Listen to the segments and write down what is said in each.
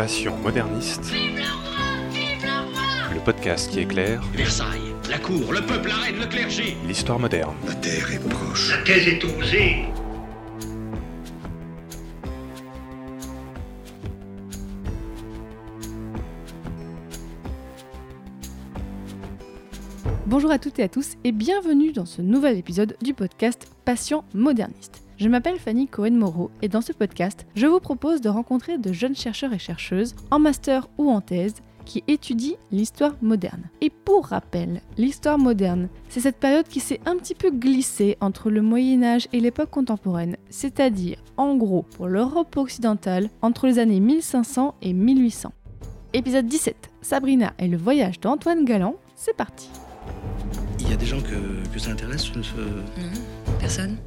Passion moderniste. Le podcast qui éclaire Versailles, la cour, le peuple, la reine, le clergé. l'histoire moderne. La terre est proche. La thèse est osée. Bonjour à toutes et à tous et bienvenue dans ce nouvel épisode du podcast Passion moderniste. Je m'appelle Fanny Cohen-Moreau et dans ce podcast, je vous propose de rencontrer de jeunes chercheurs et chercheuses en master ou en thèse qui étudient l'histoire moderne. Et pour rappel, l'histoire moderne, c'est cette période qui s'est un petit peu glissée entre le Moyen Âge et l'époque contemporaine, c'est-à-dire en gros pour l'Europe occidentale entre les années 1500 et 1800. Épisode 17, Sabrina et le voyage d'Antoine Galland, c'est parti. Il y a des gens que, que ça intéresse ce- ce- Non, personne.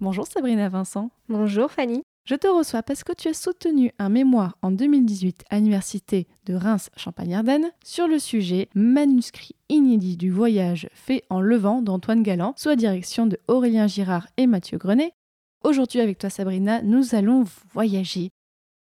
Bonjour Sabrina Vincent. Bonjour Fanny. Je te reçois parce que tu as soutenu un mémoire en 2018 à l'université de Reims-Champagne-Ardenne sur le sujet Manuscrit inédit du voyage fait en Levant d'Antoine Galland sous la direction de Aurélien Girard et Mathieu Grenet. Aujourd'hui avec toi Sabrina, nous allons voyager.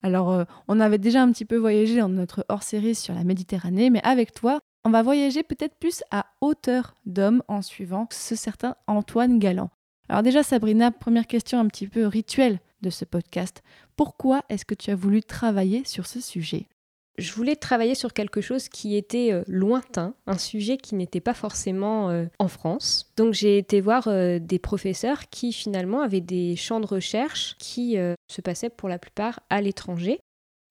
Alors euh, on avait déjà un petit peu voyagé dans notre hors-série sur la Méditerranée, mais avec toi, on va voyager peut-être plus à hauteur d'homme en suivant ce certain Antoine Galland. Alors déjà Sabrina, première question un petit peu rituelle de ce podcast. Pourquoi est-ce que tu as voulu travailler sur ce sujet? Je voulais travailler sur quelque chose qui était euh, lointain, un sujet qui n'était pas forcément euh, en France. Donc j'ai été voir euh, des professeurs qui finalement avaient des champs de recherche qui se passaient pour la plupart à l'étranger.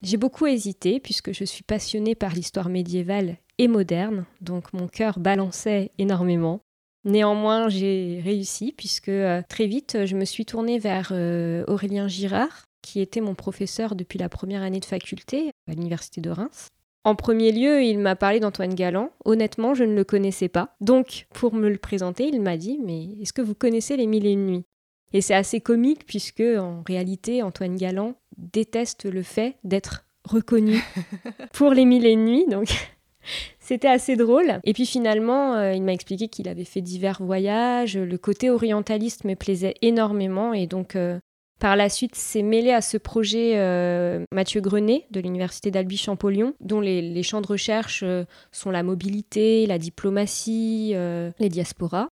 J'ai beaucoup hésité puisque je suis passionnée par l'histoire médiévale et moderne, donc mon cœur balançait énormément. Néanmoins, j'ai réussi puisque euh, très vite, je me suis tournée vers euh, Aurélien Girard, qui était mon professeur depuis la première année de faculté à l'université de Reims. En premier lieu, il m'a parlé d'Antoine Galland. Honnêtement, je ne le connaissais pas. Donc, pour me le présenter, il m'a dit Mais est-ce que vous connaissez Les Mille et Une Nuits? Et c'est assez comique puisque, en réalité, Antoine Galland déteste le fait d'être reconnu pour Les Mille et Une Nuits. Donc, c'était assez drôle. Et puis finalement, euh, il m'a expliqué qu'il avait fait divers voyages. Le côté orientaliste me plaisait énormément. Et donc, euh, par la suite, s'est mêlé à ce projet euh, Mathieu Grenet de l'Université d'Albi-Champollion, dont les, champs de recherche sont la mobilité, la diplomatie, les diasporas.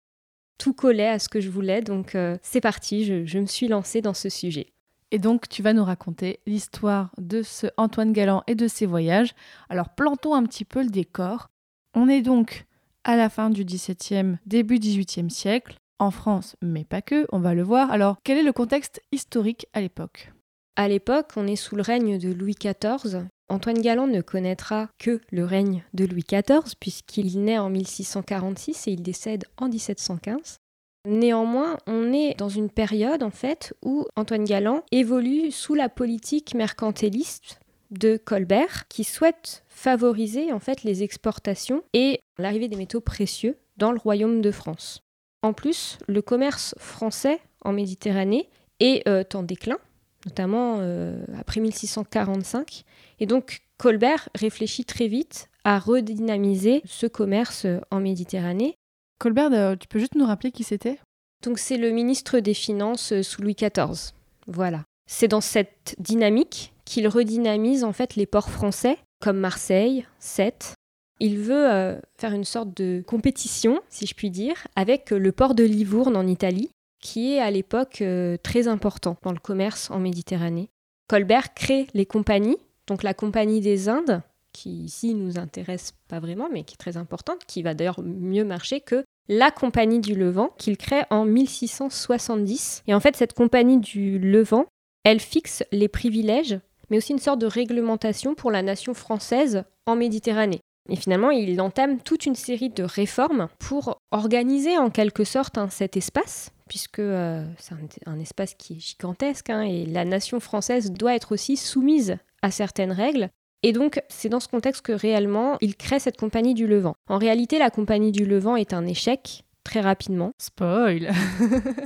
Tout collait à ce que je voulais, donc c'est parti, je, je me suis lancée dans ce sujet. Et donc tu vas nous raconter l'histoire de ce Antoine Galland et de ses voyages. Alors plantons un petit peu le décor. On est donc à la fin du XVIIe, début XVIIIe siècle, en France, mais pas que, on va le voir. Alors quel est le contexte historique à l'époque? À l'époque, on est sous le règne de Louis XIV. Antoine Galland ne connaîtra que le règne de Louis XIV, puisqu'il naît en 1646 et il décède en 1715. Néanmoins, on est dans une période en fait où Antoine Galland évolue sous la politique mercantiliste de Colbert qui souhaite favoriser en fait les exportations et l'arrivée des métaux précieux dans le royaume de France. En plus, le commerce français en Méditerranée est euh, en déclin, notamment euh, après 1645 et donc Colbert réfléchit très vite à redynamiser ce commerce en Méditerranée Colbert, euh, tu peux juste nous rappeler qui c'était? Donc c'est le ministre des Finances euh, sous Louis XIV. Voilà. C'est dans cette dynamique qu'il redynamise en fait les ports français comme Marseille, Sète. Il veut euh, faire une sorte de compétition, si je puis dire, avec le port de Livourne en Italie, qui est à l'époque très important dans le commerce en Méditerranée. Colbert crée les compagnies, donc la Compagnie des Indes, qui ici nous intéresse pas vraiment, mais qui est très importante, qui va d'ailleurs mieux marcher que la Compagnie du Levant qu'il crée en 1670. Et en fait, cette Compagnie du Levant, elle fixe les privilèges, mais aussi une sorte de réglementation pour la nation française en Méditerranée. Et finalement, il entame toute une série de réformes pour organiser en quelque sorte cet espace, puisque euh, c'est un, un espace qui est gigantesque, hein, et la nation française doit être aussi soumise à certaines règles. Et donc, c'est dans ce contexte que réellement, il crée cette compagnie du Levant. En réalité, la compagnie du Levant est un échec, très rapidement. Spoil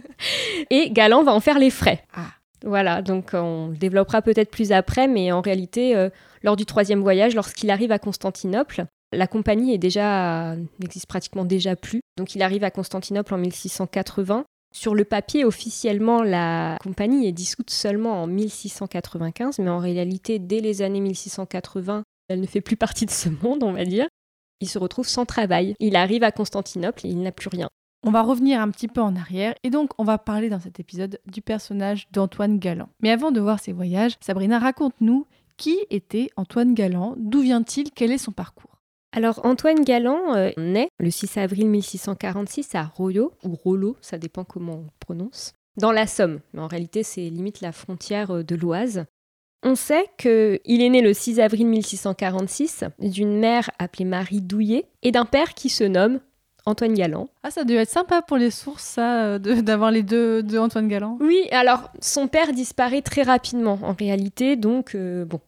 Et Galant va en faire les frais. Ah. Voilà, donc on le développera peut-être plus après, mais en réalité, euh, lors du troisième voyage, lorsqu'il arrive à Constantinople, la compagnie est déjà n'existe pratiquement déjà plus. Donc il arrive à Constantinople en 1680 Sur le papier, officiellement, la compagnie est dissoute seulement en 1695, mais en réalité, dès les années 1680, elle ne fait plus partie de ce monde, on va dire. Il se retrouve sans travail. Il arrive à Constantinople et il n'a plus rien. On va revenir un petit peu en arrière et donc on va parler dans cet épisode du personnage d'Antoine Galland. Mais avant de voir ses voyages, Sabrina, raconte-nous qui était Antoine Galland, d'où vient-il, quel est son parcours? Alors Antoine Galland euh, naît le 6 avril 1646 à Royo, ou Rollo, ça dépend comment on prononce, dans la Somme. Mais en réalité, c'est limite la frontière euh, de l'Oise. On sait qu'il est né le 6 avril 1646 d'une mère appelée Marie Douillet et d'un père qui se nomme Antoine Galland. Ah, ça doit être sympa pour les sources, ça, euh, d'avoir les deux de Antoine Galland. Oui, alors son père disparaît très rapidement en réalité, donc bon,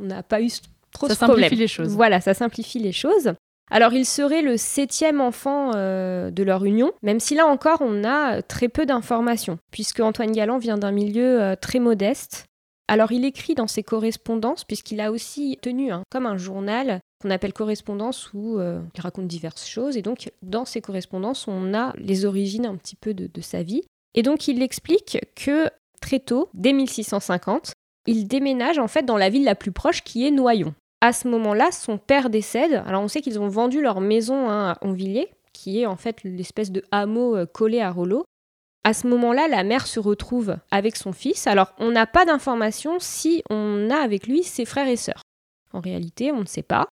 on n'a pas eu trop ça problème. simplifie les choses. Voilà, ça simplifie les choses. Alors il serait le septième enfant euh, de leur union, même si là encore on a très peu d'informations, puisque Antoine Galland vient d'un milieu euh, très modeste. Alors il écrit dans ses correspondances, puisqu'il a aussi tenu comme un journal qu'on appelle correspondance où euh, il raconte diverses choses, et donc dans ses correspondances on a les origines un petit peu de, de sa vie. Et donc il explique que très tôt, dès 1650, il déménage en fait dans la ville la plus proche qui est Noyon. À ce moment-là, son père décède. Alors on sait qu'ils ont vendu leur maison hein, à Onvilliers, qui est en fait l'espèce de hameau euh, collé à Rollo. À ce moment-là, la mère se retrouve avec son fils. Alors on n'a pas d'informations si on a avec lui ses frères et sœurs. En réalité, on ne sait pas.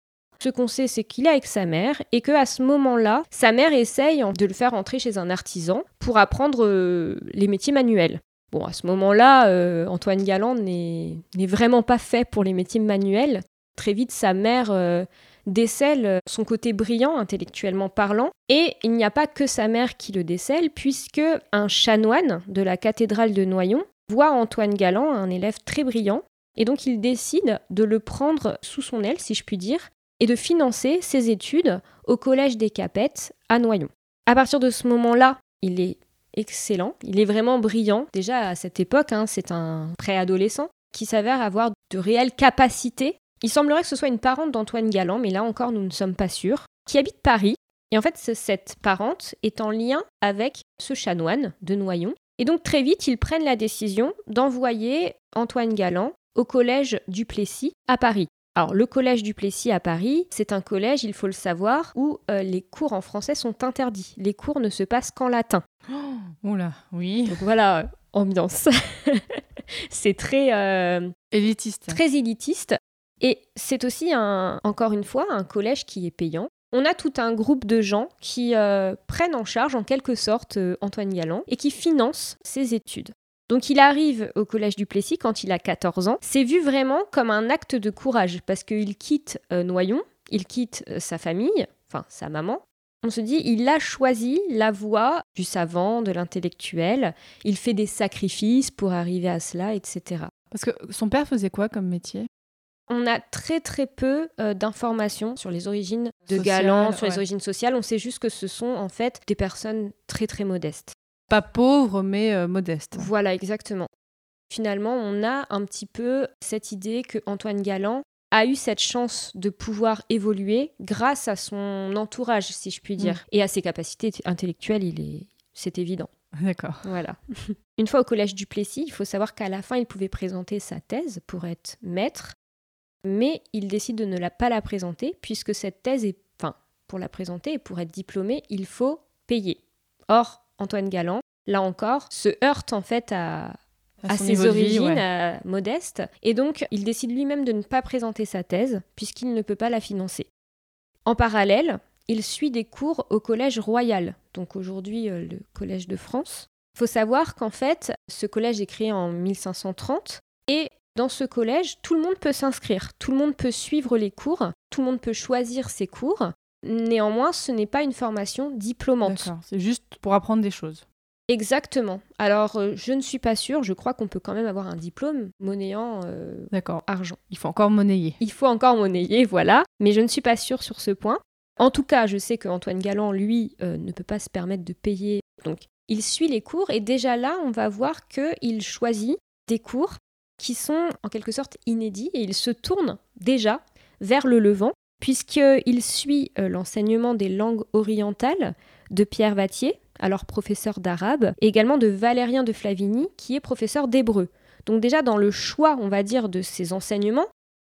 Ce qu'on sait, c'est qu'il est avec sa mère et que à ce moment-là, sa mère essaye de le faire entrer chez un artisan pour apprendre euh, les métiers manuels. Bon, à ce moment-là, euh, Antoine Galland n'est vraiment pas fait pour les métiers manuels. Très vite, sa mère euh, décèle son côté brillant, intellectuellement parlant, et il n'y a pas que sa mère qui le décèle, puisque un chanoine de la cathédrale de Noyon voit Antoine Galland, un élève très brillant, et donc il décide de le prendre sous son aile, si je puis dire, et de financer ses études au collège des Capettes à Noyon. À partir de ce moment-là, il est excellent. Il est vraiment brillant. Déjà à cette époque, hein, c'est un préadolescent qui s'avère avoir de réelles capacités. Il semblerait que ce soit une parente d'Antoine Galland, mais là encore, nous ne sommes pas sûrs, qui habite Paris. Et en fait, cette parente est en lien avec ce chanoine de Noyon. Et donc très vite, ils prennent la décision d'envoyer Antoine Galland au collège du Plessis à Paris. Alors, le collège du Plessis à Paris, c'est un collège, il faut le savoir, où euh, les cours en français sont interdits. Les cours ne se passent qu'en latin. Oh, oula, oui. Donc voilà, ambiance. c'est très euh, élitiste. Très élitiste. Et c'est aussi, un, encore une fois, un collège qui est payant. On a tout un groupe de gens qui euh, prennent en charge, en quelque sorte, Antoine Galland et qui financent ses études. Donc il arrive au collège du Plessis quand il a 14 ans. C'est vu vraiment comme un acte de courage parce qu'il quitte euh, Noyon, il quitte euh, sa famille, enfin sa maman. On se dit, il a choisi la voie du savant, de l'intellectuel. Il fait des sacrifices pour arriver à cela, etc. Parce que son père faisait quoi comme métier? On a très très peu euh, d'informations sur les origines de Galant, sur les origines sociales. On sait juste que ce sont en fait des personnes très très modestes. Pas pauvre, mais euh, modeste. Voilà, exactement. Finalement, on a un petit peu cette idée que Antoine Galland a eu cette chance de pouvoir évoluer grâce à son entourage, si je puis dire, mm. et à ses capacités intellectuelles, il est... c'est évident. D'accord. Voilà. Une fois au collège du Plessis, il faut savoir qu'à la fin, il pouvait présenter sa thèse pour être maître, mais il décide de ne la, pas la présenter, puisque cette thèse est... Enfin, pour la présenter et pour être diplômé, il faut payer. Or, Antoine Galland, là encore, se heurte en fait à, ses origines modestes. Et donc, il décide lui-même de ne pas présenter sa thèse, puisqu'il ne peut pas la financer. En parallèle, il suit des cours au Collège Royal, donc aujourd'hui euh, le Collège de France. Il faut savoir qu'en fait, ce collège est créé en 1530 et dans ce collège, tout le monde peut s'inscrire, tout le monde peut suivre les cours, tout le monde peut choisir ses cours Néanmoins, ce n'est pas une formation diplômante. C'est juste pour apprendre des choses. Exactement. Alors, euh, je ne suis pas sûre. Je crois qu'on peut quand même avoir un diplôme monnayant euh, argent. Il faut encore monnayer. Il faut encore monnayer, voilà. Mais je ne suis pas sûre sur ce point. En tout cas, je sais qu'Antoine Galland, lui, euh, ne peut pas se permettre de payer. Donc, il suit les cours et déjà là, on va voir qu'il choisit des cours qui sont en quelque sorte inédits et il se tourne déjà vers le Levant puisqu'il suit euh, l'enseignement des langues orientales de Pierre Vattier. alors professeur d'arabe, et également de Valérien de Flavigny, qui est professeur d'hébreu. Donc déjà dans le choix, on va dire, de ses enseignements,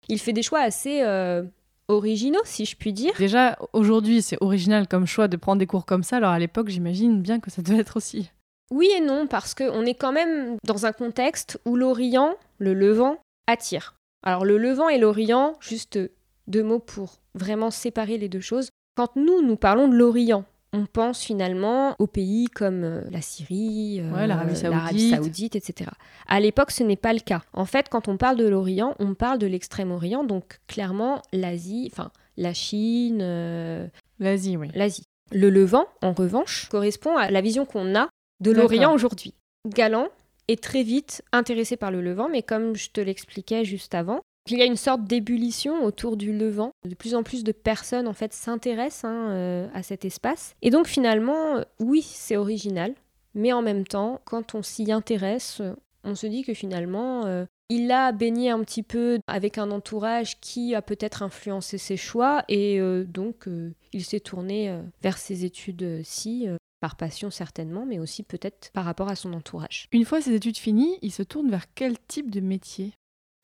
il fait des choix assez euh, originaux, si je puis dire. Déjà, aujourd'hui, c'est original comme choix de prendre des cours comme ça, alors à l'époque, j'imagine bien que ça devait être aussi. Oui et non, parce qu'on est quand même dans un contexte où l'Orient, le Levant, attire. Alors le Levant et l'Orient, juste deux mots pour vraiment séparer les deux choses. Quand nous, nous parlons de l'Orient, on pense finalement aux pays comme euh, la Syrie, euh, Ouais, l'Arabie Saoudite. Saoudite, etc. À l'époque, ce n'est pas le cas. En fait, quand on parle de l'Orient, on parle de l'Extrême-Orient, donc clairement l'Asie, enfin la Chine, euh, L'Asie, oui. l'Asie. Le Levant, en revanche, correspond à la vision qu'on a de l'Orient aujourd'hui. Galant est très vite intéressé par le Levant, mais comme je te l'expliquais juste avant, il y a une sorte d'ébullition autour du Levant. De plus en plus de personnes en fait s'intéressent hein, euh, à cet espace. Et donc finalement, oui, c'est original, mais en même temps, quand on s'y intéresse, on se dit que finalement, euh, il a baigné un petit peu avec un entourage qui a peut-être influencé ses choix, et euh, donc il s'est tourné vers ses études-ci, par passion certainement, mais aussi peut-être par rapport à son entourage. Une fois ses études finies, il se tourne vers quel type de métier?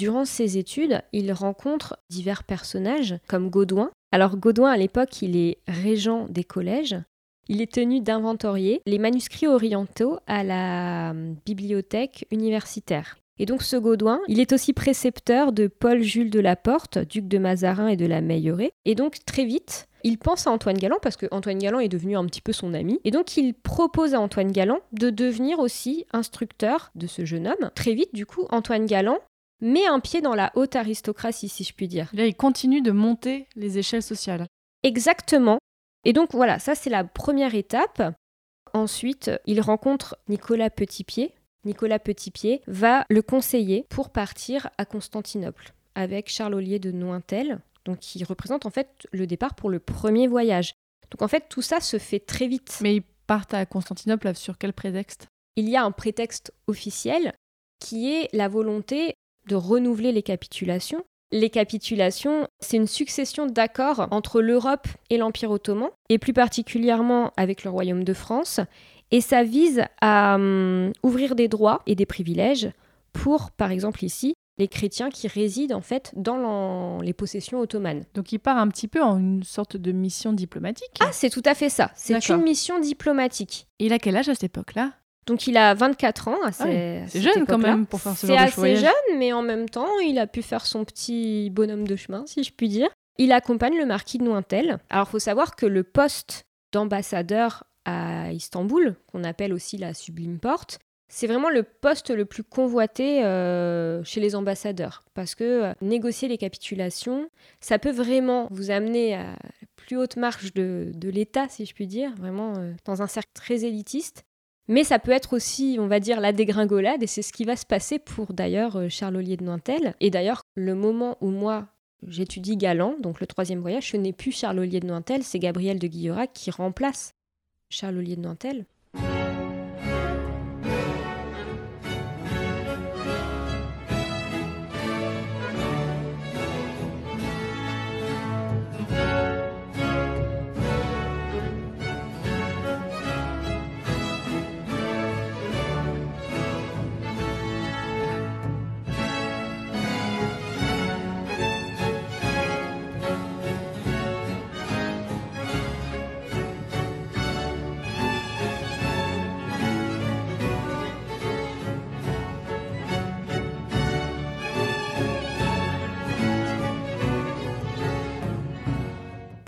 Durant ses études, il rencontre divers personnages comme Gaudouin. Alors Gaudouin, à l'époque, il est régent des collèges. Il est tenu d'inventorier les manuscrits orientaux à la euh, bibliothèque universitaire. Et donc ce Gaudouin, il est aussi précepteur de Paul-Jules de la Porte, duc de Mazarin et de la Meilleraye. Et donc très vite, il pense à Antoine Galland parce que Antoine Galland est devenu un petit peu son ami. Et donc il propose à Antoine Galland de devenir aussi instructeur de ce jeune homme. Très vite, du coup, Antoine Galland met un pied dans la haute aristocratie, si je puis dire. Là, il continue de monter les échelles sociales. Exactement. Et donc voilà, ça c'est la première étape. Ensuite, il rencontre Nicolas Petitpied. Nicolas Petitpied va le conseiller pour partir à Constantinople avec Charles Ollier de Nointel, donc qui représente en fait le départ pour le premier voyage. Donc en fait, tout ça se fait très vite. Mais ils partent à Constantinople sur quel prétexte? Il y a un prétexte officiel qui est la volonté de renouveler les capitulations. Les capitulations, c'est une succession d'accords entre l'Europe et l'Empire ottoman, et plus particulièrement avec le Royaume de France, et ça vise à hum, ouvrir des droits et des privilèges pour, par exemple ici, les chrétiens qui résident en fait dans les possessions ottomanes. Donc il part un petit peu en une sorte de mission diplomatique. Ah, c'est tout à fait ça. C'est une mission diplomatique. Et il a quel âge à cette époque-là? Donc il a 24 ans Ah oui, C'est jeune quand même pour faire ce C'est genre de assez jeune, mais en même temps, il a pu faire son petit bonhomme de chemin, si je puis dire. Il accompagne le marquis de Nointel. Alors, il faut savoir que le poste d'ambassadeur à Istanbul, qu'on appelle aussi la Sublime Porte, c'est vraiment le poste le plus convoité euh, chez les ambassadeurs. Parce que euh, négocier les capitulations, ça peut vraiment vous amener à la plus haute marche de, l'État, si je puis dire, vraiment euh, dans un cercle très élitiste. Mais ça peut être aussi, on va dire, la dégringolade, et c'est ce qui va se passer pour d'ailleurs Charles Ollier de Nointel. Et d'ailleurs, le moment où moi j'étudie Galant, donc le troisième voyage, ce n'est plus Charles Ollier de Nointel, c'est Gabriel de Guillorac qui remplace Charles Ollier de Nointel.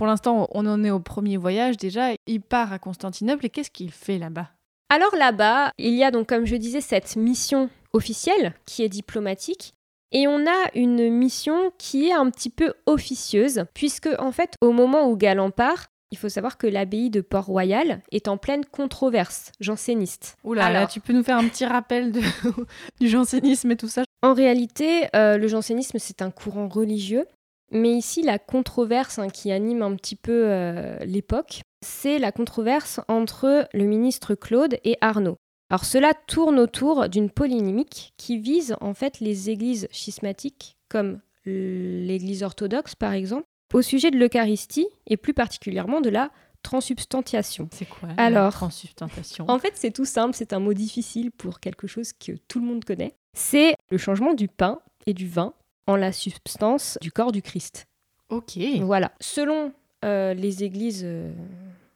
Pour l'instant, on en est au premier voyage déjà. Il part à Constantinople et qu'est-ce qu'il fait là-bas? Alors là-bas, il y a donc, comme je disais, cette mission officielle qui est diplomatique. Et on a une mission qui est un petit peu officieuse, puisque en fait, au moment où Galant part, il faut savoir que l'abbaye de Port-Royal est en pleine controverse janséniste. Oula, là, Alors. tu peux nous faire un petit rappel de- du jansénisme et tout ça? En réalité, euh, le jansénisme, c'est un courant religieux. Mais ici, la controverse hein, qui anime un petit peu euh, l'époque, c'est la controverse entre le ministre Claude et Arnaud. Alors cela tourne autour d'une polémique qui vise en fait les églises schismatiques, comme l'église orthodoxe par exemple, au sujet de l'Eucharistie et plus particulièrement de la Transubstantiation. C'est quoi Alors, la transsubstantiation En fait, c'est tout simple, c'est un mot difficile pour quelque chose que tout le monde connaît. C'est le changement du pain et du vin en la substance du corps du Christ. Ok. Voilà. Selon euh, les églises, euh,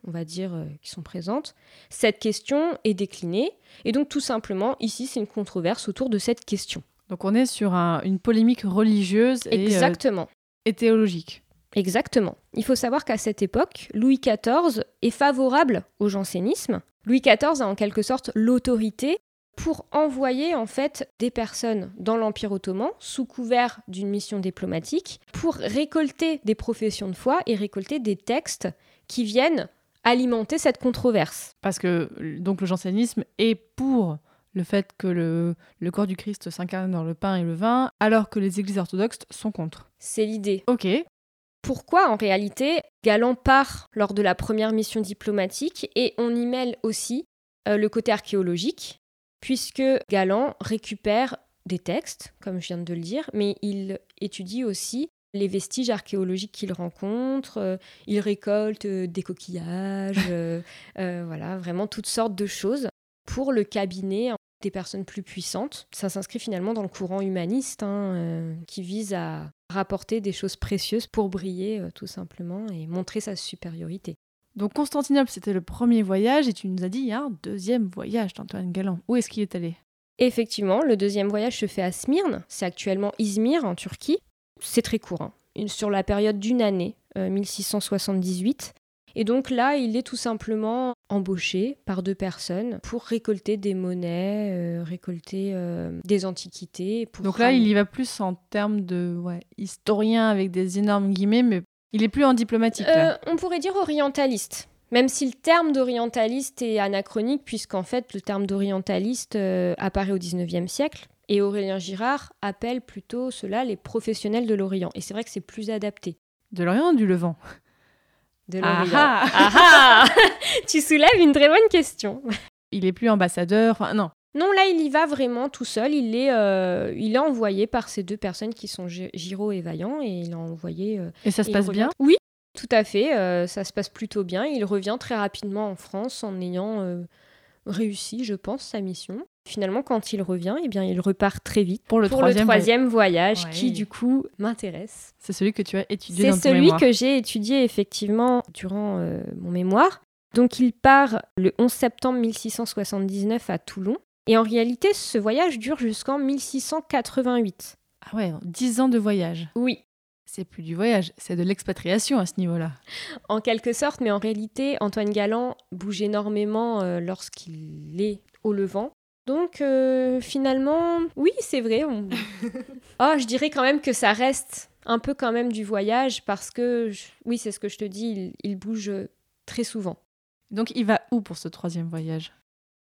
on va dire, euh, qui sont présentes, cette question est déclinée. Et donc, tout simplement, ici, c'est une controverse autour de cette question. Donc on est sur un- une polémique religieuse et, Exactement. et théologique. Exactement. Il faut savoir qu'à cette époque, Louis XIV est favorable au jansénisme. Louis XIV a en quelque sorte l'autorité pour envoyer en fait des personnes dans l'Empire ottoman sous couvert d'une mission diplomatique pour récolter des professions de foi et récolter des textes qui viennent alimenter cette controverse. Parce que donc le jansénisme est pour le fait que le, le corps du Christ s'incarne dans le pain et le vin, alors que les églises orthodoxes sont contre. C'est l'idée. Ok. Pourquoi en réalité Galan part lors de la première mission diplomatique et on y mêle aussi euh, le côté archéologique, puisque Galan récupère des textes, comme je viens de le dire, mais il étudie aussi les vestiges archéologiques qu'il rencontre, euh, il récolte euh, des coquillages, euh, voilà, vraiment toutes sortes de choses pour le cabinet des personnes plus puissantes. Ça s'inscrit finalement dans le courant humaniste hein, qui vise à rapporter des choses précieuses pour briller tout simplement et montrer sa supériorité. Donc Constantinople, c'était le premier voyage et tu nous as dit il y a un deuxième voyage d'Antoine Galland. Où est-ce qu'il est allé? Effectivement, le deuxième voyage se fait à Smyrne, c'est actuellement Izmir en Turquie. C'est très court, hein, sur la période d'une année, euh, 1678. Et donc là, il est tout simplement embauché par deux personnes pour récolter des monnaies, euh, récolter euh, des antiquités. pour Donc là, ramener- il y va plus en termes de ouais, historien avec des énormes guillemets, mais il est plus en diplomatique. là. Euh, on pourrait dire orientaliste. Même si le terme d'orientaliste est anachronique, puisqu'en fait le terme d'orientaliste euh, apparaît au XIXe siècle, et Aurélien Girard appelle plutôt cela les professionnels de l'Orient. Et c'est vrai que c'est plus adapté. De l'Orient ou du Levant? De Ah l'Orient. ah Ah ah Tu soulèves une très bonne question. Il est plus ambassadeur. Enfin, non. Non, là, il y va vraiment tout seul. Il est, euh, il est envoyé par ces deux personnes qui sont Gi- Giraud et Vaillant, et il a envoyé euh, Et ça se passe bien? Oui, tout à fait. euh, ça se passe plutôt bien. Il revient très rapidement en France en ayant réussi, je pense, sa mission. Finalement, quand il revient, eh bien, il repart très vite pour le pour troisième. le troisième voyage Ouais. qui, du coup, m'intéresse. C'est celui que tu as étudié C'est dans ton celui mémoire. que j'ai étudié effectivement durant mon mémoire. Donc, il part le 11 septembre 1679 à Toulon. Et en réalité, ce voyage dure jusqu'en 1688. Ah ouais, 10 ans de voyage. Oui, C'est plus du voyage, c'est de l'expatriation à ce niveau-là. En quelque sorte, mais en réalité, Antoine Galland bouge énormément euh, lorsqu'il est au Levant. Donc euh, finalement, oui, c'est vrai. on- oh, je dirais quand même que ça reste un peu quand même du voyage parce que, je- oui, c'est ce que je te dis, il, il bouge euh, très souvent. Donc il va où pour ce troisième voyage?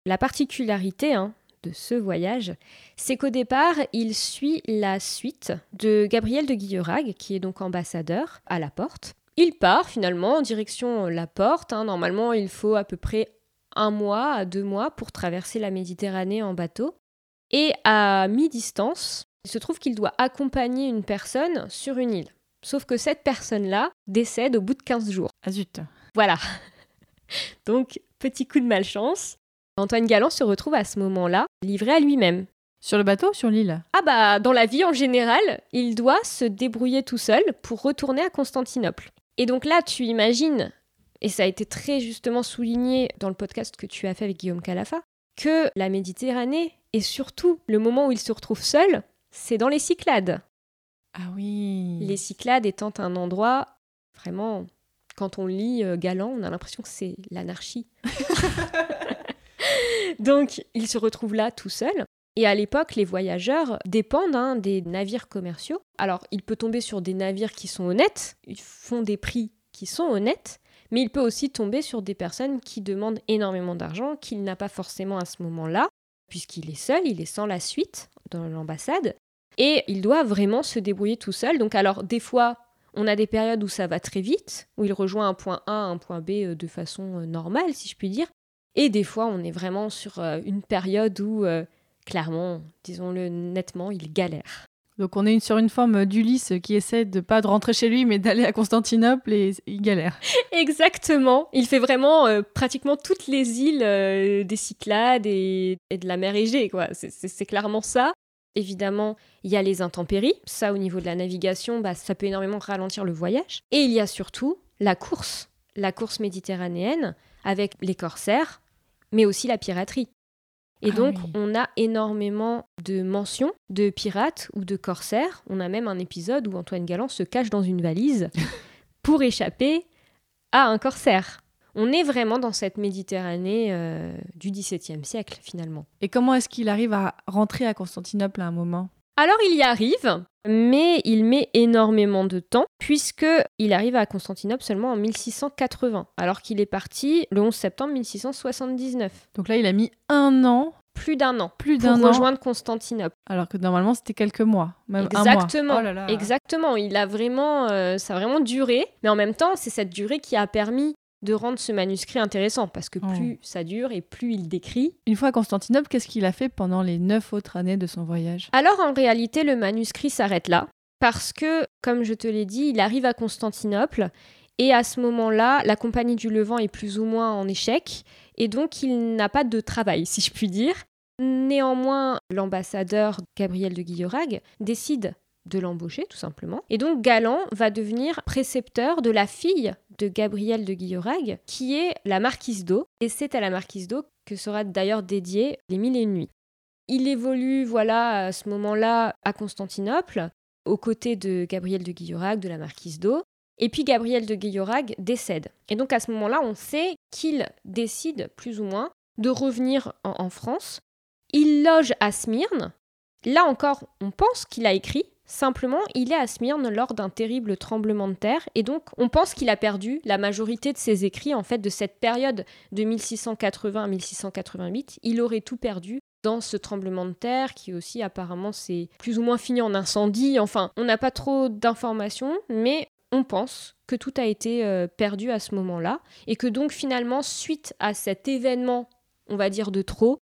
La particularité hein, de ce voyage, c'est qu'au départ, il suit la suite de Gabriel de Guillerague, qui est donc ambassadeur à la porte. Il part finalement en direction la porte. hein. Normalement, il faut à peu près un mois à deux mois pour traverser la Méditerranée en bateau. Et à mi-distance, il se trouve qu'il doit accompagner une personne sur une île. Sauf que cette personne-là décède au bout de 15 jours. Ah zut Voilà. Donc, petit coup de malchance. Antoine Galland se retrouve à ce moment-là livré à lui-même. Sur le bateau ou sur l'île? Ah bah, dans la vie en général, il doit se débrouiller tout seul pour retourner à Constantinople. Et donc là, tu imagines, et ça a été très justement souligné dans le podcast que tu as fait avec Guillaume Calafa, que la Méditerranée, et surtout le moment où il se retrouve seul, c'est dans les Cyclades. Ah oui. Les Cyclades étant un endroit vraiment, quand on lit euh, Galant, on a l'impression que c'est l'anarchie. Donc, il se retrouve là tout seul. Et à l'époque, les voyageurs dépendent hein, des navires commerciaux. Alors, il peut tomber sur des navires qui sont honnêtes, ils font des prix qui sont honnêtes, mais il peut aussi tomber sur des personnes qui demandent énormément d'argent qu'il n'a pas forcément à ce moment-là, puisqu'il est seul, il est sans la suite dans l'ambassade, et il doit vraiment se débrouiller tout seul. Donc, alors, des fois, on a des périodes où ça va très vite, où il rejoint un point A, un point B euh, de façon euh, normale, si je puis dire. Et des fois, on est vraiment sur euh, une période où, euh, clairement, disons-le nettement, il galère. Donc on est sur une forme d'Ulysse qui essaie de pas de rentrer chez lui, mais d'aller à Constantinople et il galère. Exactement. Il fait vraiment euh, pratiquement toutes les îles euh, des Cyclades et, et, de la mer Égée, quoi. C'est clairement ça. Évidemment, il y a les intempéries. Ça, au niveau de la navigation, bah, ça peut énormément ralentir le voyage. Et il y a surtout la course, la course méditerranéenne avec les corsaires, mais aussi la piraterie. Et Ah donc, oui. on a énormément de mentions de pirates ou de corsaires. On a même un épisode où Antoine Galland se cache dans une valise pour échapper à un corsaire. On est vraiment dans cette Méditerranée euh, du XVIIe siècle, finalement. Et comment est-ce qu'il arrive à rentrer à Constantinople à un moment? Alors il y arrive, mais il met énormément de temps, puisque il arrive à Constantinople seulement en 1680, alors qu'il est parti le 11 septembre 1679. Donc là, il a mis un an, Plus d'un an plus pour d'un an, rejoindre Constantinople. alors que normalement c'était quelques mois, même un Exactement, mois. Oh là là. exactement. Il a vraiment, euh, ça a vraiment duré, mais en même temps, c'est cette durée qui a permis de rendre ce manuscrit intéressant, parce que Oh. plus ça dure et plus il décrit. Une fois à Constantinople, qu'est-ce qu'il a fait pendant les neuf autres années de son voyage? Alors en réalité, le manuscrit s'arrête là, parce que, comme je te l'ai dit, il arrive à Constantinople, et à ce moment-là, la Compagnie du Levant est plus ou moins en échec, et donc il n'a pas de travail, si je puis dire. Néanmoins, l'ambassadeur Gabriel de Guillorague décide de l'embaucher, tout simplement. Et donc Galan va devenir précepteur de la fille de Gabriel de Guillorague, qui est la marquise d'Eau. Et c'est à la marquise d'Eau que sera d'ailleurs dédié Les Mille et Une Nuits. Il évolue, voilà, à ce moment-là, à Constantinople, aux côtés de Gabriel de Guillorague, de la marquise d'Eau. Et puis Gabriel de Guillorague décède. Et donc à ce moment-là, on sait qu'il décide, plus ou moins, de revenir en, en France. Il loge à Smyrne. Là encore, on pense qu'il a écrit. Simplement, il est à Smyrne lors d'un terrible tremblement de terre. Et donc, on pense qu'il a perdu la majorité de ses écrits, en fait, de cette période de 1680 à 1688. Il aurait tout perdu dans ce tremblement de terre qui aussi apparemment s'est plus ou moins fini en incendie. Enfin, on n'a pas trop d'informations, mais on pense que tout a été euh, perdu à ce moment-là et que donc finalement, suite à cet événement, on va dire de trop,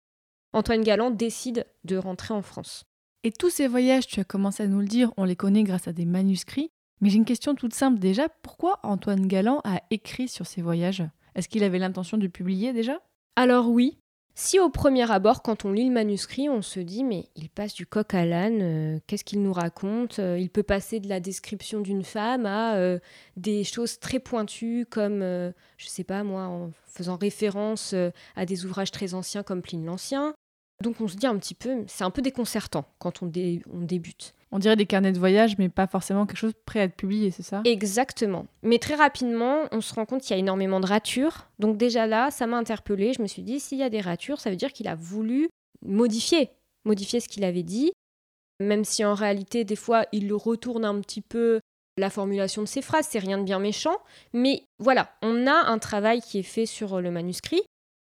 Antoine Galland décide de rentrer en France. Et tous ces voyages, tu as commencé à nous le dire, on les connaît grâce à des manuscrits. Mais j'ai une question toute simple déjà. Pourquoi Antoine Galland a écrit sur ses voyages? Est-ce qu'il avait l'intention de publier déjà? Alors oui, si au premier abord, quand on lit le manuscrit, on se dit mais il passe du coq à l'âne, euh, qu'est-ce qu'il nous raconte? Euh, Il peut passer de la description d'une femme à euh, des choses très pointues comme, euh, je sais pas moi, en faisant référence à des ouvrages très anciens comme Pline l'Ancien. Donc on se dit un petit peu, c'est un peu déconcertant quand on, dé- on débute. On dirait des carnets de voyage, mais pas forcément quelque chose prêt à être publié, c'est ça? Exactement. Mais très rapidement, on se rend compte qu'il y a énormément de ratures. Donc déjà là, ça m'a interpellée. Je me suis dit, s'il y a des ratures, ça veut dire qu'il a voulu modifier, modifier ce qu'il avait dit. Même si en réalité, des fois, il le retourne un petit peu la formulation de ses phrases, c'est rien de bien méchant. Mais voilà, on a un travail qui est fait sur le manuscrit.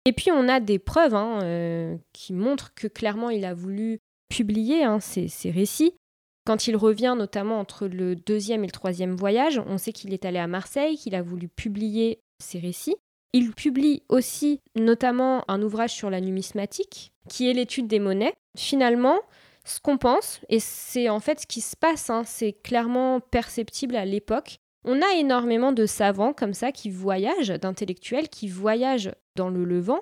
Et puis on a des preuves hein, euh, qui montrent que clairement il a voulu publier hein, ces récits. Quand il revient notamment entre le deuxième et le troisième voyage, on sait qu'il est allé à Marseille, qu'il a voulu publier ses récits. Il publie aussi notamment un ouvrage sur la numismatique, qui est l'étude des monnaies. Finalement, ce qu'on pense, et c'est en fait ce qui se passe, hein, c'est clairement perceptible à l'époque, on a énormément de savants comme ça qui voyagent, d'intellectuels qui voyagent dans le Levant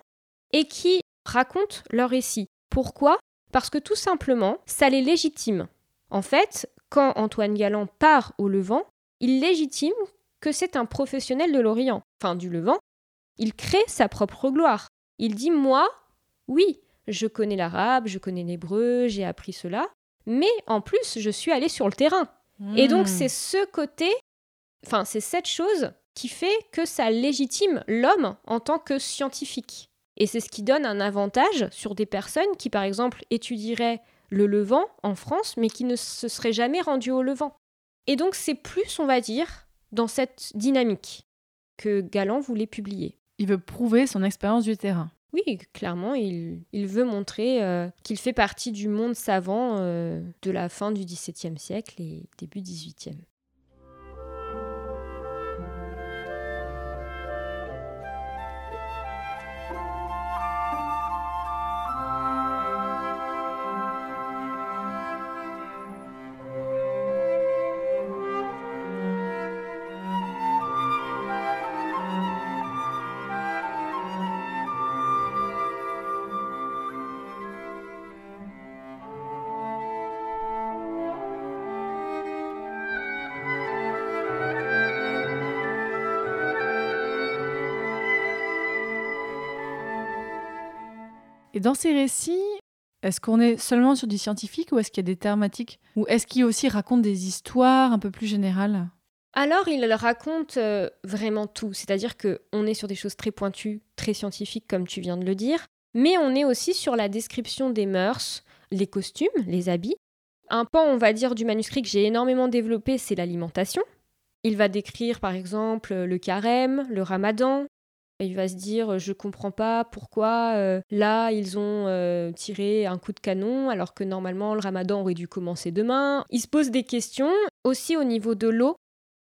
et qui racontent leurs récits. Pourquoi? Parce que tout simplement, ça les légitime. En fait, quand Antoine Galland part au Levant, il légitime que c'est un professionnel de l'Orient, enfin du Levant. Il crée sa propre gloire. Il dit Moi, oui, je connais l'arabe, je connais l'hébreu, j'ai appris cela, mais en plus, je suis allé sur le terrain. Et donc, Hmm. c'est ce côté, enfin, c'est cette chose qui fait que ça légitime l'homme en tant que scientifique. Et c'est ce qui donne un avantage sur des personnes qui, par exemple, étudieraient le Levant en France, mais qui ne se seraient jamais rendues au Levant. Et donc, c'est plus, on va dire, dans cette dynamique que Galland voulait publier. Il veut prouver son expérience du terrain. Oui, clairement, il, il veut montrer euh, qu'il fait partie du monde savant euh, de la fin du XVIIe siècle et début XVIIIe. Et dans ces récits, est-ce qu'on est seulement sur du scientifique ou est-ce qu'il y a des thématiques Ou est-ce qu'il aussi raconte des histoires un peu plus générales? Alors, il raconte euh, vraiment tout. C'est-à-dire qu'on est sur des choses très pointues, très scientifiques, comme tu viens de le dire. Mais on est aussi sur la description des mœurs, les costumes, les habits. Un pan, on va dire, du manuscrit que j'ai énormément développé, c'est l'alimentation. Il va décrire, par exemple, le carême, le ramadan, il va se dire je comprends pas pourquoi euh, là ils ont euh, tiré un coup de canon alors que normalement le ramadan aurait dû commencer demain. Il se pose des questions aussi au niveau de l'eau.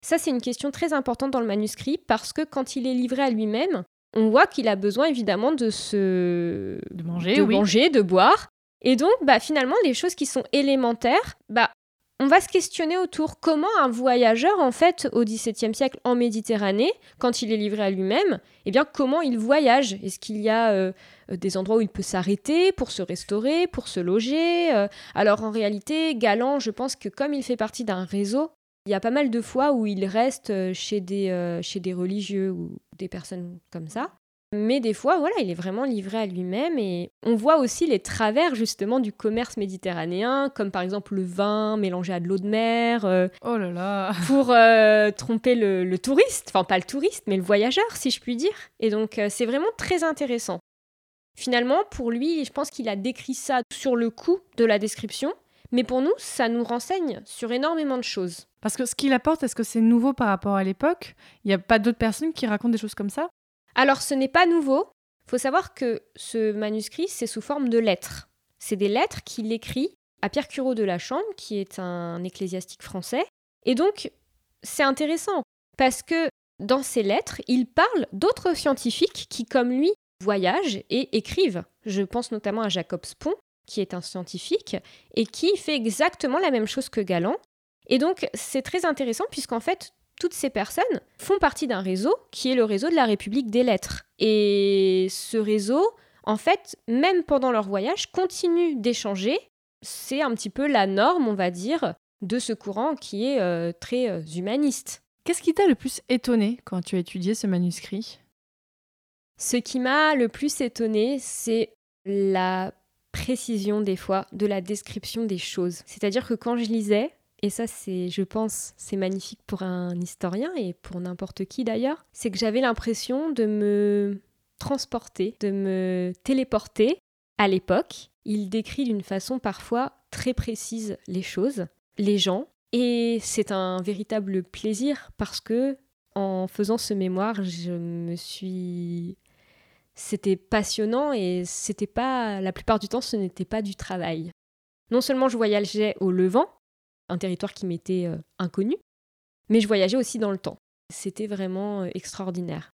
Ça c'est une question très importante dans le manuscrit parce que quand il est livré à lui-même, on voit qu'il a besoin évidemment de se de manger, de, oui. manger, de boire. Et donc, bah, finalement, les choses qui sont élémentaires, bah, on va se questionner autour comment un voyageur, en fait, au XVIIe siècle en Méditerranée, quand il est livré à lui-même, eh comment il voyage? Est-ce qu'il y a euh, des endroits où il peut s'arrêter pour se restaurer, pour se loger euh? Alors, en réalité, Galant, je pense que comme il fait partie d'un réseau, il y a pas mal de fois où il reste euh, chez des, chez des religieux ou des personnes comme ça. Mais des fois, voilà, il est vraiment livré à lui-même et on voit aussi les travers justement du commerce méditerranéen, comme par exemple le vin mélangé à de l'eau de mer. Euh, oh là là Pour euh, tromper le, touriste, enfin pas le touriste, mais le voyageur, si je puis dire. Et donc euh, c'est vraiment très intéressant. Finalement, pour lui, je pense qu'il a décrit ça sur le coup de la description, mais pour nous, ça nous renseigne sur énormément de choses. Parce que ce qu'il apporte, est-ce que c'est nouveau par rapport à l'époque? Il n'y a pas d'autres personnes qui racontent des choses comme ça? Alors ce n'est pas nouveau. Il faut savoir que ce manuscrit, c'est sous forme de lettres. C'est des lettres qu'il écrit à Pierre Cureau de la Chambre, qui est un ecclésiastique français. Et donc, c'est intéressant, parce que dans ces lettres, il parle d'autres scientifiques qui, comme lui, voyagent et écrivent. Je pense notamment à Jacob Spon, qui est un scientifique, et qui fait exactement la même chose que Galant. Et donc, c'est très intéressant, puisqu'en fait, toutes ces personnes font partie d'un réseau qui est le réseau de la République des lettres. Et ce réseau, en fait, même pendant leur voyage, continue d'échanger. C'est un petit peu la norme, on va dire, de ce courant qui est euh, très euh, humaniste. Qu'est-ce qui t'a le plus étonné quand tu as étudié ce manuscrit? Ce qui m'a le plus étonné, c'est la précision des fois de la description des choses. C'est-à-dire que quand je lisais, et ça c'est, je pense, c'est magnifique pour un historien et pour n'importe qui d'ailleurs, c'est que j'avais l'impression de me transporter, de me téléporter à l'époque. Il décrit d'une façon parfois très précise les choses, les gens, et c'est un véritable plaisir parce que en faisant ce mémoire, je me suis c'était passionnant et c'était pas la plupart du temps ce n'était pas du travail. Non seulement je voyageais au Levant, un territoire qui m'était euh, inconnu, mais je voyageais aussi dans le temps. C'était vraiment euh, extraordinaire.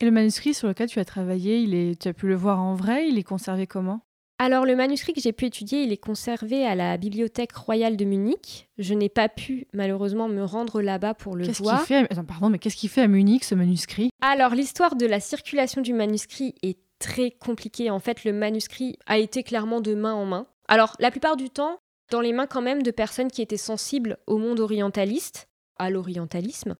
Et le manuscrit sur lequel tu as travaillé, il est, tu as pu le voir en vrai Il est conservé comment? Alors le manuscrit que j'ai pu étudier, il est conservé à la Bibliothèque royale de Munich. Je n'ai pas pu malheureusement me rendre là-bas pour le voir. Fait Attends, pardon, mais qu'est-ce qu'il fait à Munich ce manuscrit? Alors l'histoire de la circulation du manuscrit est très compliquée. En fait, le manuscrit a été clairement de main en main. Alors la plupart du temps, dans les mains quand même de personnes qui étaient sensibles au monde orientaliste, à l'orientalisme.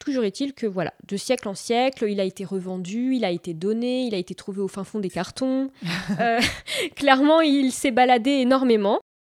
Toujours est-il que voilà, de siècle en siècle, il a été revendu, il a été donné, il a été trouvé au fin fond des cartons. Euh, clairement, il s'est baladé énormément.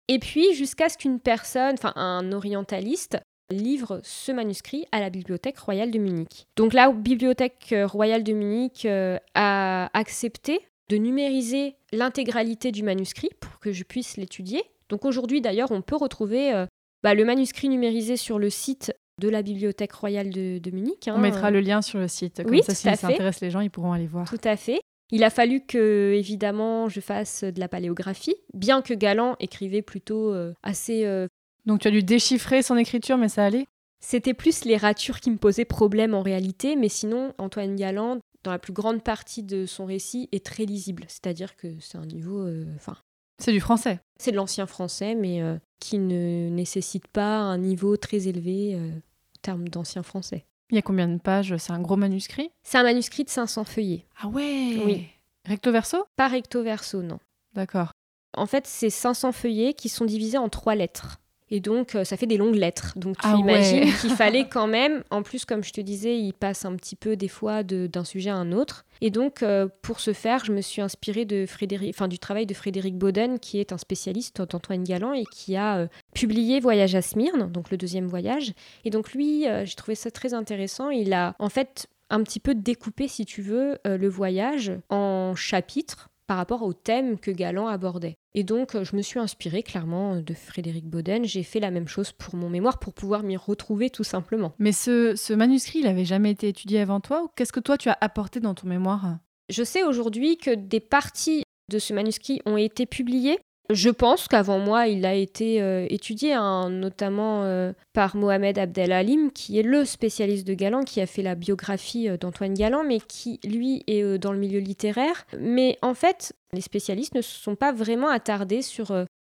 Et puis, jusqu'à ce qu'une personne, enfin un orientaliste, livre ce manuscrit à la Bibliothèque royale de Munich. Donc la Bibliothèque royale de Munich euh, a accepté de numériser l'intégralité du manuscrit pour que je puisse l'étudier donc aujourd'hui d'ailleurs, on peut retrouver euh, bah, le manuscrit numérisé sur le site de la Bibliothèque royale de, Munich. Hein. On mettra le lien sur le site. Comme oui, ça, si ça intéresse les gens, ils pourront aller voir. Tout à fait. Il a fallu que, évidemment, je fasse de la paléographie, bien que Galant écrivait plutôt euh, assez. Euh, Donc tu as dû déchiffrer son écriture, mais ça allait? C'était plus les ratures qui me posaient problème en réalité, mais sinon, Antoine Galant, dans la plus grande partie de son récit, est très lisible. C'est-à-dire que c'est un niveau. Enfin, c'est du français. C'est de l'ancien français, mais euh, qui ne nécessite pas un niveau très élevé euh, en termes d'ancien français. Il y a combien de pages? C'est un gros manuscrit? C'est un manuscrit de 500 feuillets. Ah ouais Oui. Recto verso? Pas recto verso, non. D'accord. En fait, c'est 500 feuillets qui sont divisés en trois lettres. Et donc, euh, ça fait des longues lettres. Donc, tu Ah imagines ouais. qu'il fallait quand même, en plus, comme je te disais, il passe un petit peu des fois de- d'un sujet à un autre. Et donc, euh, pour ce faire, je me suis inspirée de Frédéric, enfin, du travail de Frédéric Bauden, qui est un spécialiste d'Antoine Galland et qui a euh, publié Voyage à Smyrne, donc le deuxième voyage. Et donc, lui, euh, j'ai trouvé ça très intéressant. Il a, en fait, un petit peu découpé, si tu veux, le voyage en chapitres par rapport au thème que Galland abordait. Et donc, je me suis inspirée clairement de Frédéric Bauden. J'ai fait la même chose pour mon mémoire pour pouvoir m'y retrouver tout simplement. Mais ce, ce manuscrit, il avait jamais été étudié avant toi ou qu'est-ce que toi tu as apporté dans ton mémoire? Je sais aujourd'hui que des parties de ce manuscrit ont été publiées. Je pense qu'avant moi, il a été euh, étudié, hein, notamment euh, par Mohamed Abdel Halim, qui est le spécialiste de Galland, qui a fait la biographie euh, d'Antoine Galland, mais qui, lui, est dans le milieu littéraire. Mais en fait, les spécialistes ne se sont pas vraiment attardés sur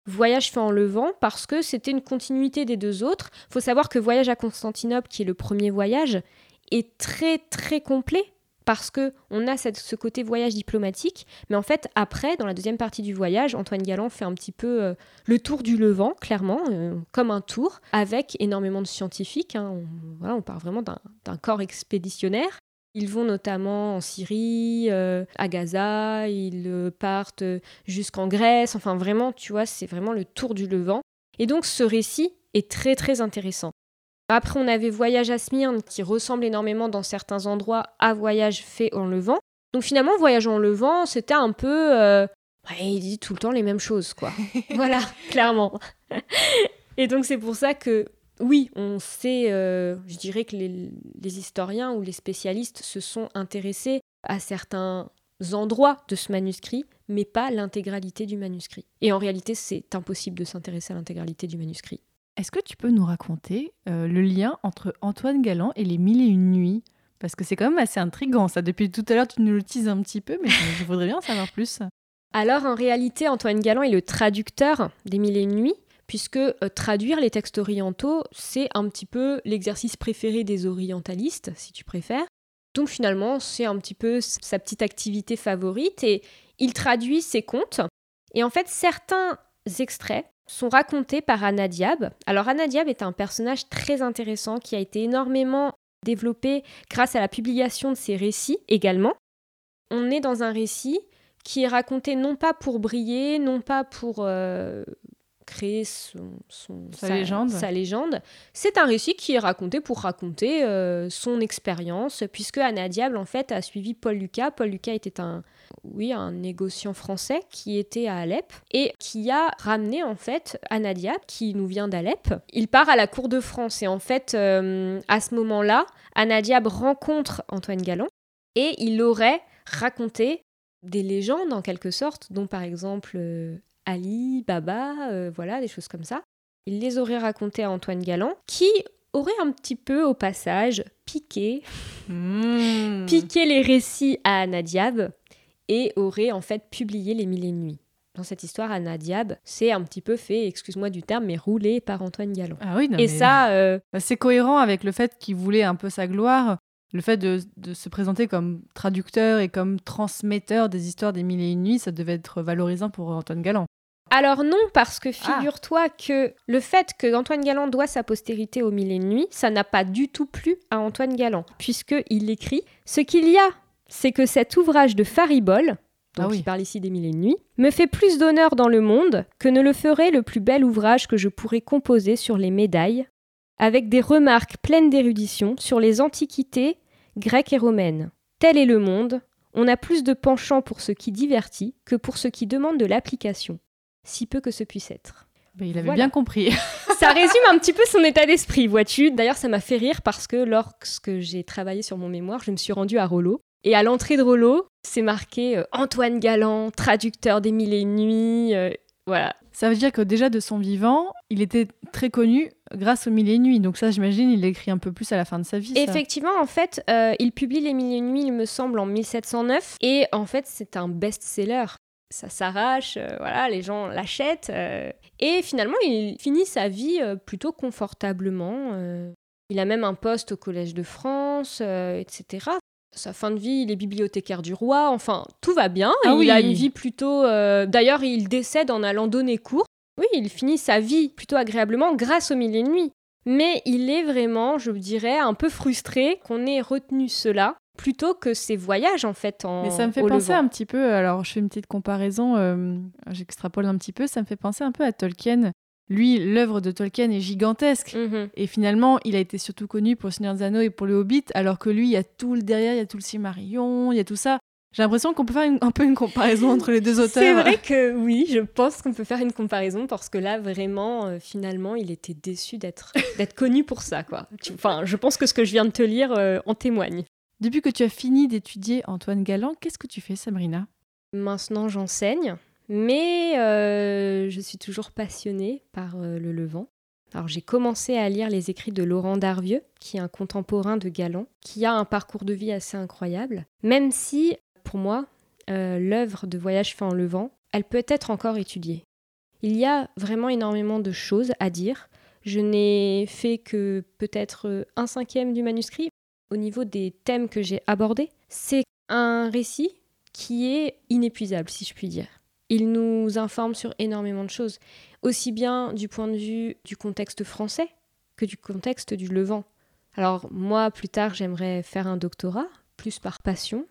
Voyage fait en Levant parce que c'était une continuité des deux autres. Il faut savoir que Voyage à Constantinople, qui est le premier voyage, est très très complet parce que on a ce côté voyage diplomatique, mais en fait après, dans la deuxième partie du voyage, Antoine Galland fait un petit peu euh, le tour du Levant, clairement, euh, comme un tour, avec énormément de scientifiques. hein. On, parle vraiment d'un corps expéditionnaire. Ils vont notamment en Syrie, euh, à Gaza, ils partent jusqu'en Grèce, enfin vraiment, tu vois, c'est vraiment le tour du Levant. Et donc ce récit est très très intéressant. Après, on avait Voyage à Smyrne qui ressemble énormément dans certains endroits à Voyage fait en Levant. Donc finalement, Voyage en Levant, c'était un peu... euh, ouais, il dit tout le temps les mêmes choses, quoi. voilà, clairement. Et donc c'est pour ça que, oui, on sait, euh, je dirais que les, les historiens ou les spécialistes se sont intéressés à certains endroits de ce manuscrit, mais pas l'intégralité du manuscrit. Et en réalité, c'est impossible de s'intéresser à l'intégralité du manuscrit. Est-ce que tu peux nous raconter euh, le lien entre Antoine Galland et les Mille et Une Nuits? Parce que c'est quand même assez intriguant ça. Depuis tout à l'heure, tu nous le teases un petit peu, mais je, voudrais bien en savoir plus. Alors en réalité, Antoine Galland est le traducteur des Mille et une nuits, puisque euh, traduire les textes orientaux, c'est un petit peu l'exercice préféré des orientalistes, si tu préfères. Donc finalement, c'est un petit peu sa petite activité favorite, et il traduit ses contes. Et en fait, certains extraits sont racontés par Anna Diab. Alors Anna Diab est un personnage très intéressant qui a été énormément développé grâce à la publication de ses récits également. On est dans un récit qui est raconté non pas pour briller, non pas pour euh, créer son, son- Sa légende. sa légende. C'est un récit qui est raconté pour raconter euh, son expérience, puisque Anna Diable, en fait, a suivi Paul Lucas. Paul Lucas était un, oui, un négociant français qui était à Alep et qui a ramené, en fait, Anna Diable, qui nous vient d'Alep. Il part à la cour de France et, en fait, euh, à ce moment-là, Anna Diable rencontre Antoine Galland et il aurait raconté des légendes en quelque sorte, dont par exemple euh, Ali, Baba, euh, voilà, des choses comme ça. Il les aurait racontées à Antoine Galland, qui aurait un petit peu au passage piqué, Mmh. piqué les récits à Anna Diab et aurait en fait publié Les Mille et une Nuits. Dans cette histoire, Anna Diab s'est un petit peu fait, excuse-moi du terme, mais roulé par Antoine Galland. Ah oui, non, et mais- ça, euh, Bah, c'est cohérent avec le fait qu'il voulait un peu sa gloire, le fait de, de se présenter comme traducteur et comme transmetteur des histoires des Mille et Une Nuits, ça devait être valorisant pour Antoine Galland. Alors non, parce que Ah. figure-toi que le fait que Antoine Galland doit sa postérité aux mille et une nuits, ça n'a pas du tout plu à Antoine Galland, puisqu'il écrit « Ce qu'il y a, c'est que cet ouvrage de Faribol, donc Ah oui. il parle ici des mille et une nuits, me fait plus d'honneur dans le monde que ne le ferait le plus bel ouvrage que je pourrais composer sur les médailles, avec des remarques pleines d'érudition sur les antiquités grecques et romaines. Tel est le monde, on a plus de penchant pour ce qui divertit que pour ce qui demande de l'application si peu que ce puisse être. Il avait Voilà. bien compris. Ça résume un petit peu son état d'esprit, vois-tu. D'ailleurs, ça m'a fait rire parce que lorsque j'ai travaillé sur mon mémoire, je me suis rendue à Rollo. Et à l'entrée de Rollo, c'est marqué euh, Antoine Galland, traducteur des Mille et une Nuits. euh, voilà. ça veut dire que déjà de son vivant, il était très connu grâce aux Mille et Une Nuits. Donc ça, j'imagine, il écrit un peu plus à la fin de sa vie. ça. Effectivement, en fait, euh, il publie Les Mille et une Nuits, il me semble, en 1709. Et en fait, c'est un best-seller. Ça s'arrache, voilà, les gens l'achètent. et finalement, il finit sa vie plutôt confortablement. il a même un poste au Collège de France, euh, etc. Sa fin de vie, il est bibliothécaire du roi. Enfin, tout va bien. Ah il a une vie plutôt. euh, D'ailleurs, il décède en allant donner cours. Oui, il finit sa vie plutôt agréablement grâce au mille et nuits. Mais il est vraiment, je dirais, un peu frustré qu'on ait retenu cela plutôt que ses voyages en fait en Mais ça me fait penser Levant. un petit peu, alors je fais une petite comparaison, euh, j'extrapole un petit peu, ça me fait penser un peu à Tolkien. Lui, l'œuvre de Tolkien est gigantesque. Mhm. Et finalement, il a été surtout connu pour Le Seigneur des Anneaux et pour Le Hobbit, alors que lui, il y a tout le derrière, il y a tout le Silmarillion, il y a tout ça. J'ai l'impression qu'on peut faire une- un peu une comparaison entre les deux auteurs. C'est vrai que oui, je pense qu'on peut faire une comparaison parce que là, vraiment, euh, finalement, il était déçu d'être connu pour ça, quoi. Enfin, je pense que ce que je viens de te lire euh, en témoigne. Depuis que tu as fini d'étudier Antoine Galland, qu'est-ce que tu fais, Sabrina? Maintenant, j'enseigne, mais euh, je suis toujours passionnée par euh, le Levant. Alors, j'ai commencé à lire les écrits de Laurent Darvieux, qui est un contemporain de Galland, qui a un parcours de vie assez incroyable, même si, pour moi, euh, l'œuvre de Voyage fait en Levant, elle peut être encore étudiée. Il y a vraiment énormément de choses à dire. Je n'ai fait que peut-être un cinquième du manuscrit. Au niveau des thèmes que j'ai abordés, c'est un récit qui est inépuisable, si je puis dire. Il nous informe sur énormément de choses, aussi bien du point de vue du contexte français que du contexte du Levant. Alors moi, plus tard, j'aimerais faire un doctorat, plus par passion.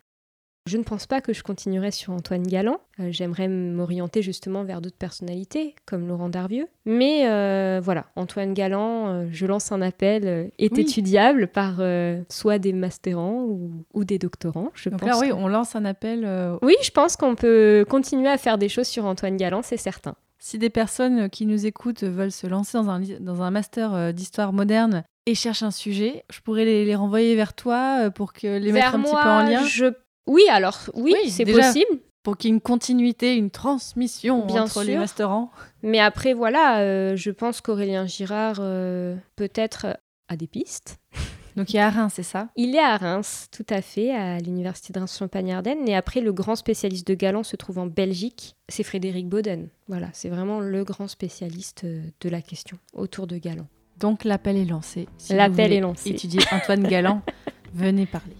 Je ne pense pas que je continuerai sur Antoine Galland. Euh, j'aimerais m'orienter justement vers d'autres personnalités, comme Laurent Darvieux. Mais euh, voilà, Antoine Galland, euh, je lance un appel, est Oui. étudiable par soit des masterants ou, ou des doctorants. Je Donc pense là, oui, on lance un appel. oui, je pense qu'on peut continuer à faire des choses sur Antoine Galland, c'est certain. Si des personnes qui nous écoutent veulent se lancer dans un, dans un master d'histoire moderne et cherchent un sujet, je pourrais les, les renvoyer vers toi pour que les mettre un moi, petit peu en lien, je... Oui, alors, oui, Oui, c'est possible. pour qu'il y ait une continuité, une transmission Bien entre les sûr. masterants. Mais après, voilà, euh, je pense qu'Aurélien Girard, euh, peut-être, euh, a des pistes. Donc il a à Reims, c'est ça? Il est à Reims, tout à fait, à l'université de Reims-Champagne-Ardenne. Et après, le grand spécialiste de Galland se trouve en Belgique. C'est Frédéric Bauden. Voilà, c'est vraiment le grand spécialiste de la question autour de Galland. Donc l'appel est lancé. Si L'appel est lancé. Étudier Antoine Galland, venez parler.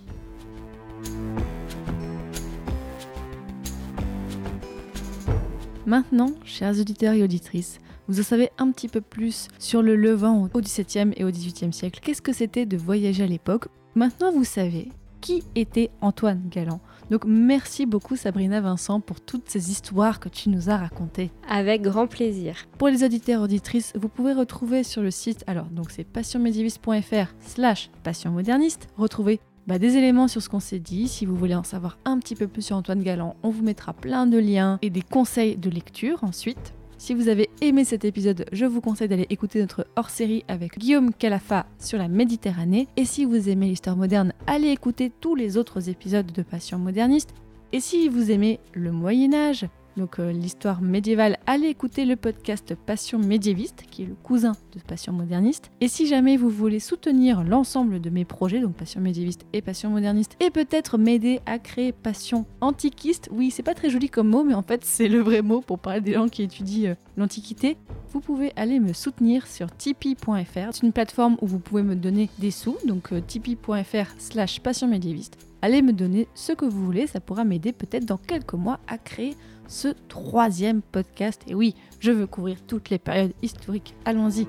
Maintenant, chers auditeurs et auditrices, vous en savez un petit peu plus sur le Levant au XVIIe et au XVIIIe siècle. Qu'est-ce que c'était de voyager à l'époque? Maintenant, vous savez qui était Antoine Galland. Donc merci beaucoup Sabrina Vincent pour toutes ces histoires que tu nous as racontées. Avec grand plaisir. Pour les auditeurs et auditrices, vous pouvez retrouver sur le site, alors donc c'est passionmédiéviste.fr slash passionmoderniste, retrouver bah, des éléments sur ce qu'on s'est dit. Si vous voulez en savoir un petit peu plus sur Antoine Galland, on vous mettra plein de liens et des conseils de lecture ensuite. Si vous avez aimé cet épisode, je vous conseille d'aller écouter notre hors-série avec Guillaume Calafa sur la Méditerranée. Et si vous aimez l'histoire moderne, allez écouter tous les autres épisodes de Passion moderniste. Et si vous aimez le Moyen Âge, donc euh, l'histoire médiévale, allez écouter le podcast Passion médiéviste, qui est le cousin de Passion moderniste. Et si jamais vous voulez soutenir l'ensemble de mes projets, donc Passion médiéviste et Passion moderniste, et peut-être m'aider à créer Passion antiquiste, oui, c'est pas très joli comme mot, mais en fait c'est le vrai mot pour parler des gens qui étudient euh, l'Antiquité, vous pouvez aller me soutenir sur tipeee.fr. C'est une plateforme où vous pouvez me donner des sous, donc euh, tipeee.fr slash passion médiéviste. Allez me donner ce que vous voulez, ça pourra m'aider peut-être dans quelques mois à créer ce troisième podcast. Et oui, je veux couvrir toutes les périodes historiques. Allons-y.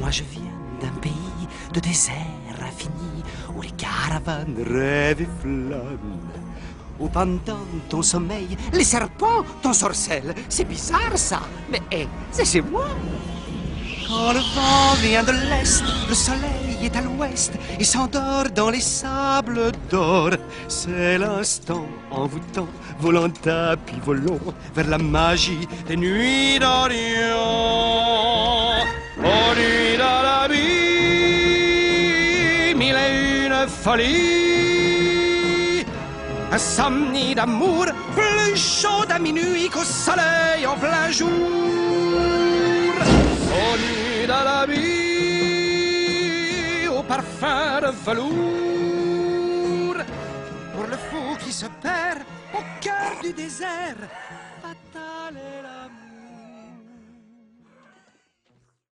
Moi je viens d'un pays de désert les caravanes rêvent et. Où pendant ton sommeil, les serpents t'ensorcellent. C'est bizarre ça, mais hé, c'est chez moi. Quand le vent vient de l'est, le soleil est à l'ouest et s'endort dans les sables d'or. C'est l'instant envoûtant, volant tapis volant vers la magie des nuits d'Orient. Folie. Insomnie d'amour, plus chaud à minuit qu'au soleil en plein jour. Nuit dans la vie, au parfum de velours. Pour le fou qui se perd au cœur du désert.